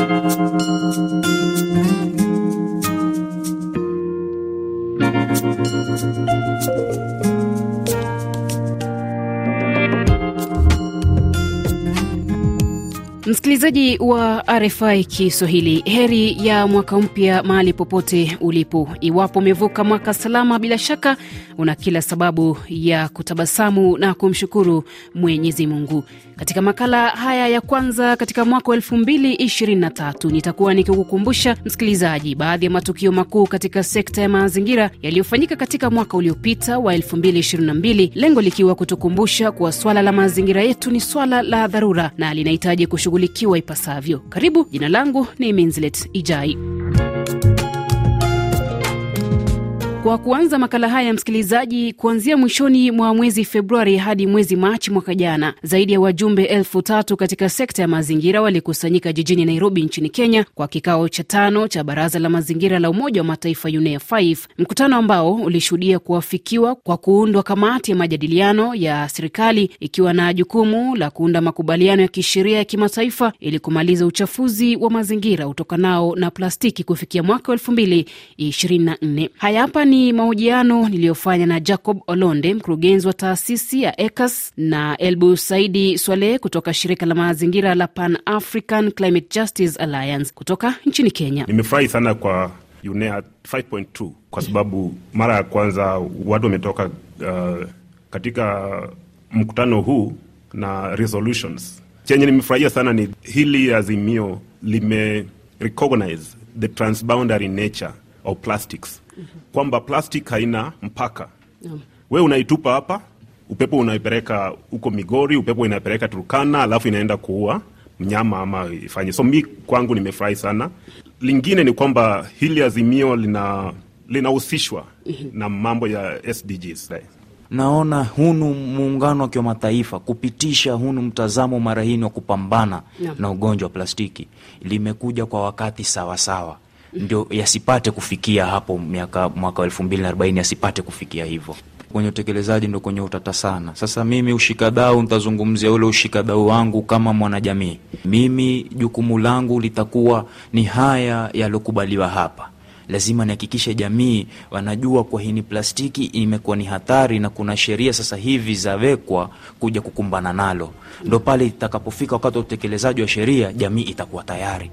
Thank you. Msikilizaji wa RFI Kiswahili, heri ya mwaka mpya mahali popote ulipo. Iwapo umevuka mwaka salama, bila shaka una kila sababu ya kutabasamu na kumshukuru Mwenyezi Mungu. Katika makala haya ya kwanza katika mwaka wa 2023 nitakuwa nikikukumbusha msikilizaji, baadhi ya matukio makuu katika sekta ya mazingira yaliyofanyika katika mwaka uliopita wa 2022, lengo likiwa kutukumbusha kuwa swala la mazingira yetu ni swala la dharura na linahitaji kushughulikiwa ipasavyo. Karibu, jina langu ni Minzlet Ijai. Kwa kuanza makala haya msikilizaji, kuanzia mwishoni mwa mwezi Februari hadi mwezi Machi mwaka jana, zaidi ya wajumbe elfu tatu katika sekta ya mazingira walikusanyika jijini Nairobi nchini Kenya kwa kikao cha tano cha Baraza la Mazingira la Umoja wa Mataifa UNEA 5, mkutano ambao ulishuhudia kuafikiwa kwa kuundwa kamati ya majadiliano ya serikali ikiwa na jukumu la kuunda makubaliano ya kisheria ya kimataifa ili kumaliza uchafuzi wa mazingira utokanao na plastiki kufikia mwaka 2024. Haya hapa ni mahojiano niliyofanya na Jacob Olonde, mkurugenzi wa taasisi ya ECAS na Elbu Saidi Swaleh kutoka shirika la mazingira la Pan African Climate Justice Alliance kutoka nchini Kenya. Nimefurahi sana kwa UNEA 5.2 kwa sababu mara ya kwanza watu wametoka uh, katika mkutano huu na resolutions. Chenye nimefurahia sana ni hili azimio lime recognize the transboundary nature of plastics kwamba plastic haina mpaka. Naam. we unaitupa hapa upepo unaipeleka huko migori upepo inapeleka turkana alafu inaenda kuua mnyama ama ifanye. So mi kwangu nimefurahi sana. Lingine ni kwamba hili azimio lina linahusishwa na mambo ya sdgs naona hunu muungano wa kimataifa kupitisha hunu mtazamo mara hii wa kupambana yeah, na ugonjwa wa plastiki. Limekuja kwa wakati sawasawa ndio yasipate kufikia hapo miaka mwaka wa elfu mbili na arobaini yasipate kufikia hivyo. Kwenye utekelezaji ndo kwenye utata sana. Sasa mimi ushikadau nitazungumzia ule ushikadau wangu kama mwanajamii. Mimi jukumu langu litakuwa ni haya yaliokubaliwa hapa. Lazima nihakikishe jamii wanajua kwa hii ni plastiki imekuwa ni hatari na kuna sheria sasa hivi zawekwa kuja kukumbana nalo. Ndo pale itakapofika wakati wa utekelezaji wa sheria jamii itakuwa tayari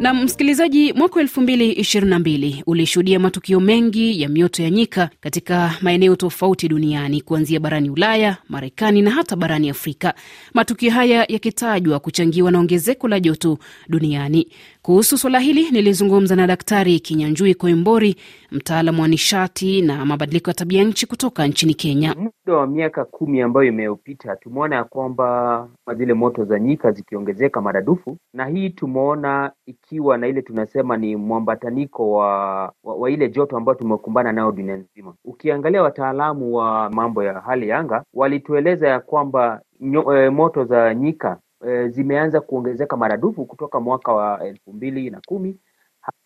Na msikilizaji, mwaka wa elfu mbili ishirini na mbili ulishuhudia matukio mengi ya mioto ya nyika katika maeneo tofauti duniani kuanzia barani Ulaya, Marekani na hata barani Afrika, matukio haya yakitajwa kuchangiwa na ongezeko la joto duniani. Kuhusu suala hili nilizungumza na Daktari Kinyanjui Koimbori, mtaalamu wa nishati na mabadiliko ya tabia nchi kutoka nchini Kenya. muda wa miaka kumi ambayo imeyopita tumeona ya kwamba zile moto za nyika zikiongezeka maradufu, na hii tumeona ikiwa na ile tunasema ni mwambataniko wa, wa, wa ile joto ambayo tumekumbana nayo dunia nzima. Ukiangalia wataalamu wa mambo ya hali ya anga walitueleza ya kwamba nyo, e, moto za nyika e, zimeanza kuongezeka maradufu kutoka mwaka wa elfu mbili na kumi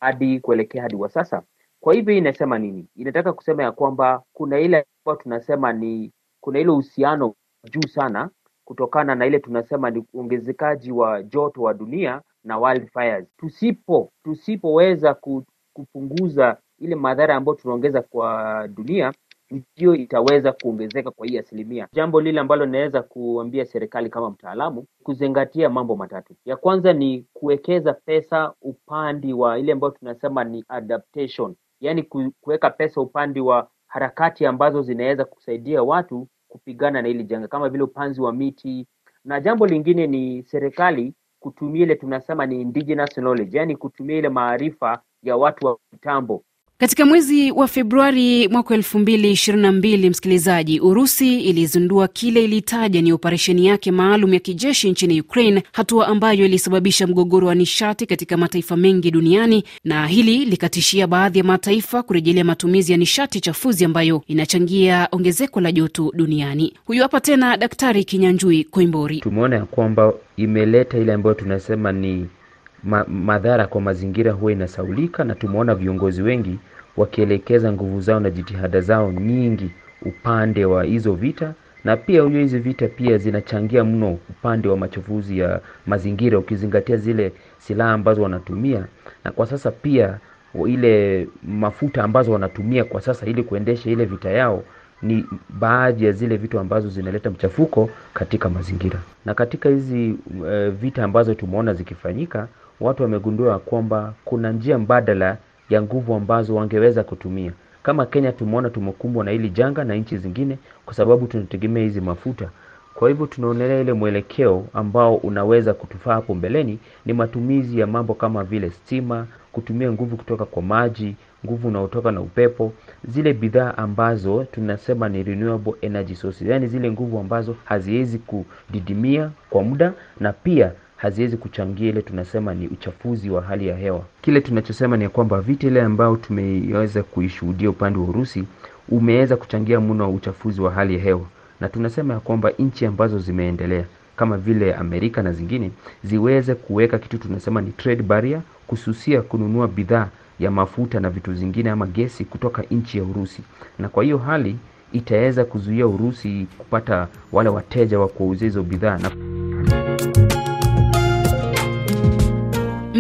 hadi kuelekea hadi wa sasa. Kwa hivyo inasema nini? Inataka kusema ya kwamba kuna ile ambayo tunasema ni kuna ile uhusiano juu sana kutokana na ile tunasema ni uongezekaji wa joto wa dunia na wildfires. Tusipo tusipoweza ku- kupunguza ile madhara ambayo tunaongeza kwa dunia ndio itaweza kuongezeka kwa hii asilimia. Jambo lile ambalo linaweza kuambia serikali kama mtaalamu kuzingatia mambo matatu. Ya kwanza ni kuwekeza pesa upande wa ile ambayo tunasema ni adaptation, yaani kuweka pesa upande wa harakati ambazo zinaweza kusaidia watu kupigana na hili janga kama vile upanzi wa miti, na jambo lingine ni serikali kutumia ile tunasema ni indigenous knowledge, yaani kutumia ile maarifa ya watu wa kitambo Katika mwezi wa Februari mwaka elfu mbili ishirini na mbili, msikilizaji, Urusi ilizindua kile ilitaja ni operesheni yake maalum ya kijeshi nchini Ukraine, hatua ambayo ilisababisha mgogoro wa nishati katika mataifa mengi duniani, na hili likatishia baadhi ya mataifa kurejelea matumizi ya nishati chafuzi ambayo inachangia ongezeko la joto duniani. Huyu hapa tena Daktari Kinyanjui Koimbori. tumeona ya kwamba imeleta ile ambayo tunasema ni ma madhara kwa mazingira huwa inasaulika, na tumeona viongozi wengi wakielekeza nguvu zao na jitihada zao nyingi upande wa hizo vita na pia unajua hizi vita pia zinachangia mno upande wa machafuzi ya mazingira, ukizingatia zile silaha ambazo wanatumia, na kwa sasa pia ile mafuta ambazo wanatumia kwa sasa ili kuendesha ile vita yao ni baadhi ya zile vitu ambazo zinaleta mchafuko katika mazingira. Na katika hizi e, vita ambazo tumeona zikifanyika, watu wamegundua kwamba kuna njia mbadala ya nguvu ambazo wangeweza kutumia. Kama Kenya tumeona tumekumbwa na hili janga na nchi zingine, kwa sababu tunategemea hizi mafuta. Kwa hivyo tunaonelea ile mwelekeo ambao unaweza kutufaa hapo mbeleni ni matumizi ya mambo kama vile stima, kutumia nguvu kutoka kwa maji, nguvu unaotoka na upepo, zile bidhaa ambazo tunasema ni renewable energy sources, yaani zile nguvu ambazo haziwezi kudidimia kwa muda na pia haziwezi kuchangia ile tunasema ni uchafuzi wa hali ya hewa. Kile tunachosema ni kwamba vita ile ambayo tumeweza kuishuhudia upande wa Urusi umeweza kuchangia mno uchafuzi wa hali ya hewa, na tunasema ya kwamba nchi ambazo zimeendelea kama vile Amerika na zingine ziweze kuweka kitu tunasema ni trade barrier, kususia kununua bidhaa ya mafuta na vitu zingine ama gesi kutoka nchi ya Urusi, na kwa hiyo hali itaweza kuzuia Urusi kupata wale wateja wa kuwauzia hizo bidhaa na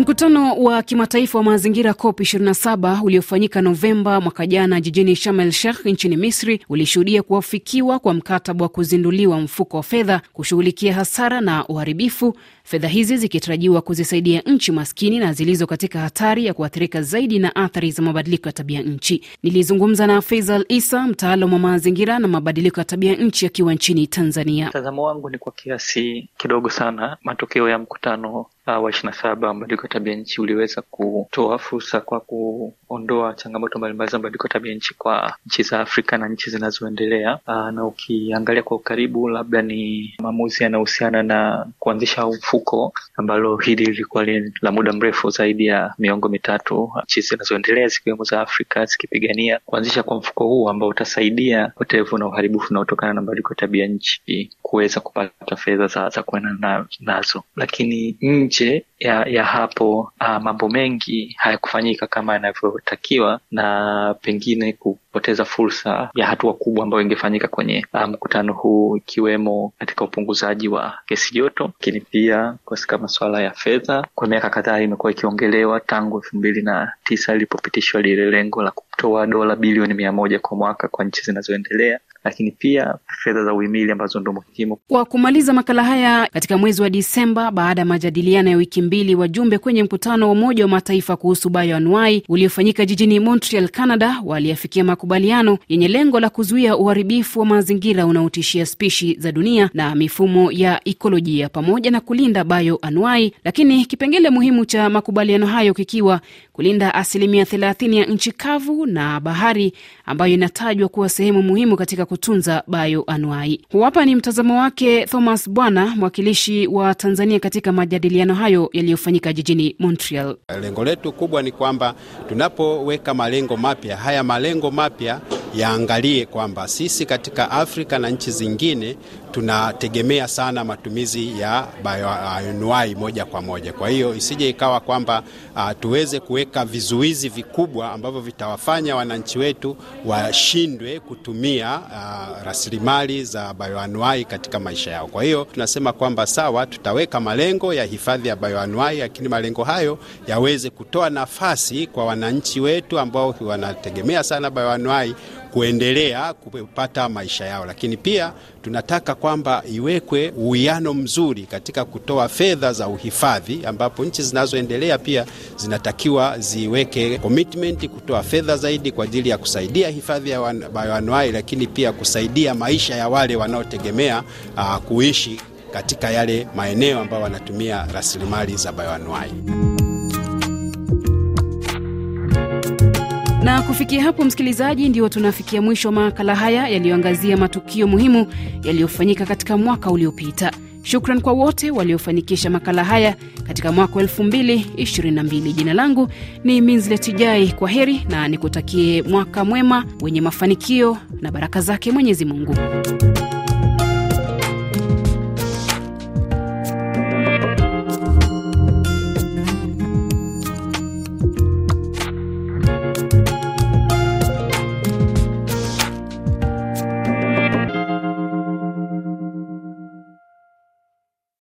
Mkutano wa kimataifa wa mazingira COP 27 uliofanyika Novemba mwaka jana jijini Sharm el Sheikh nchini Misri ulishuhudia kuafikiwa kwa mkataba wa kuzinduliwa mfuko wa fedha kushughulikia hasara na uharibifu, fedha hizi zikitarajiwa kuzisaidia nchi maskini na zilizo katika hatari ya kuathirika zaidi na athari za mabadiliko ya tabia nchi. Nilizungumza na Faisal Isa, mtaalamu wa mazingira na mabadiliko ya tabia nchi akiwa nchini Tanzania. Mtazamo wangu ni kwa kiasi kidogo sana matokeo ya mkutano wa ishirini na saba mabadiliko ya tabia nchi uliweza kutoa fursa kwa kuondoa changamoto mbalimbali za mabadiliko ya tabia nchi kwa nchi za Afrika na nchi zinazoendelea. Uh, na ukiangalia kwa ukaribu, labda ni maamuzi yanayohusiana na kuanzisha mfuko ambalo hili lilikuwa la muda mrefu zaidi ya miongo mitatu, nchi zinazoendelea zikiwemo za Afrika zikipigania kuanzisha kwa mfuko huu ambao utasaidia upotevu na uharibifu unaotokana na mabadiliko ya tabia nchi kuweza kupata fedha za, za kuenda na, nazo, lakini nje ya, ya hapo uh, mambo mengi hayakufanyika kama yanavyotakiwa na pengine kupoteza fursa ya hatua kubwa ambayo ingefanyika kwenye mkutano um, huu ikiwemo katika upunguzaji wa gesi joto, lakini pia katika masuala ya fedha. Kwa miaka kadhaa imekuwa ikiongelewa tangu elfu mbili na tisa ilipopitishwa lile lengo la kutoa dola bilioni mia moja kwa mwaka kwa nchi zinazoendelea lakini pia fedha za uhimili ambazo ndo muhimu. Kwa kumaliza makala haya katika mwezi wa Disemba, baada ya majadiliano ya wiki mbili, wajumbe kwenye mkutano wa Umoja wa Mataifa kuhusu bayoanuai uliofanyika jijini Montreal, Canada, waliafikia makubaliano yenye lengo la kuzuia uharibifu wa mazingira unaotishia spishi za dunia na mifumo ya ikolojia pamoja na kulinda bayoanuai, lakini kipengele muhimu cha makubaliano hayo kikiwa kulinda asilimia 30 ya nchi kavu na bahari ambayo inatajwa kuwa sehemu muhimu katika kutunza bayoanuai. Hapa ni mtazamo wake Thomas Bwana, mwakilishi wa Tanzania katika majadiliano hayo yaliyofanyika jijini Montreal. Lengo letu kubwa ni kwamba tunapoweka malengo mapya, haya malengo mapya yaangalie kwamba sisi katika Afrika na nchi zingine tunategemea sana matumizi ya bayoanuai moja kwa moja. Kwa hiyo isije ikawa kwamba uh, tuweze kuweka vizuizi vikubwa ambavyo vitawafanya wananchi wetu washindwe kutumia uh, rasilimali za bayoanuai katika maisha yao. Kwa hiyo tunasema kwamba sawa, tutaweka malengo ya hifadhi ya bayoanuai, lakini malengo hayo yaweze kutoa nafasi kwa wananchi wetu ambao wanategemea sana bayoanuai kuendelea kupata maisha yao, lakini pia tunataka kwamba iwekwe uwiano mzuri katika kutoa fedha za uhifadhi, ambapo nchi zinazoendelea pia zinatakiwa ziweke commitment kutoa fedha zaidi kwa ajili ya kusaidia hifadhi ya bayoanuai, lakini pia kusaidia maisha ya wale wanaotegemea uh, kuishi katika yale maeneo ambayo wanatumia rasilimali za bayoanuai. Na kufikia hapo, msikilizaji, ndio tunafikia mwisho wa makala haya yaliyoangazia matukio muhimu yaliyofanyika katika mwaka uliopita. Shukran kwa wote waliofanikisha makala haya katika mwaka wa 2022. Jina langu ni Minslet Jai. Kwa heri na nikutakie mwaka mwema wenye mafanikio na baraka zake Mwenyezi Mungu.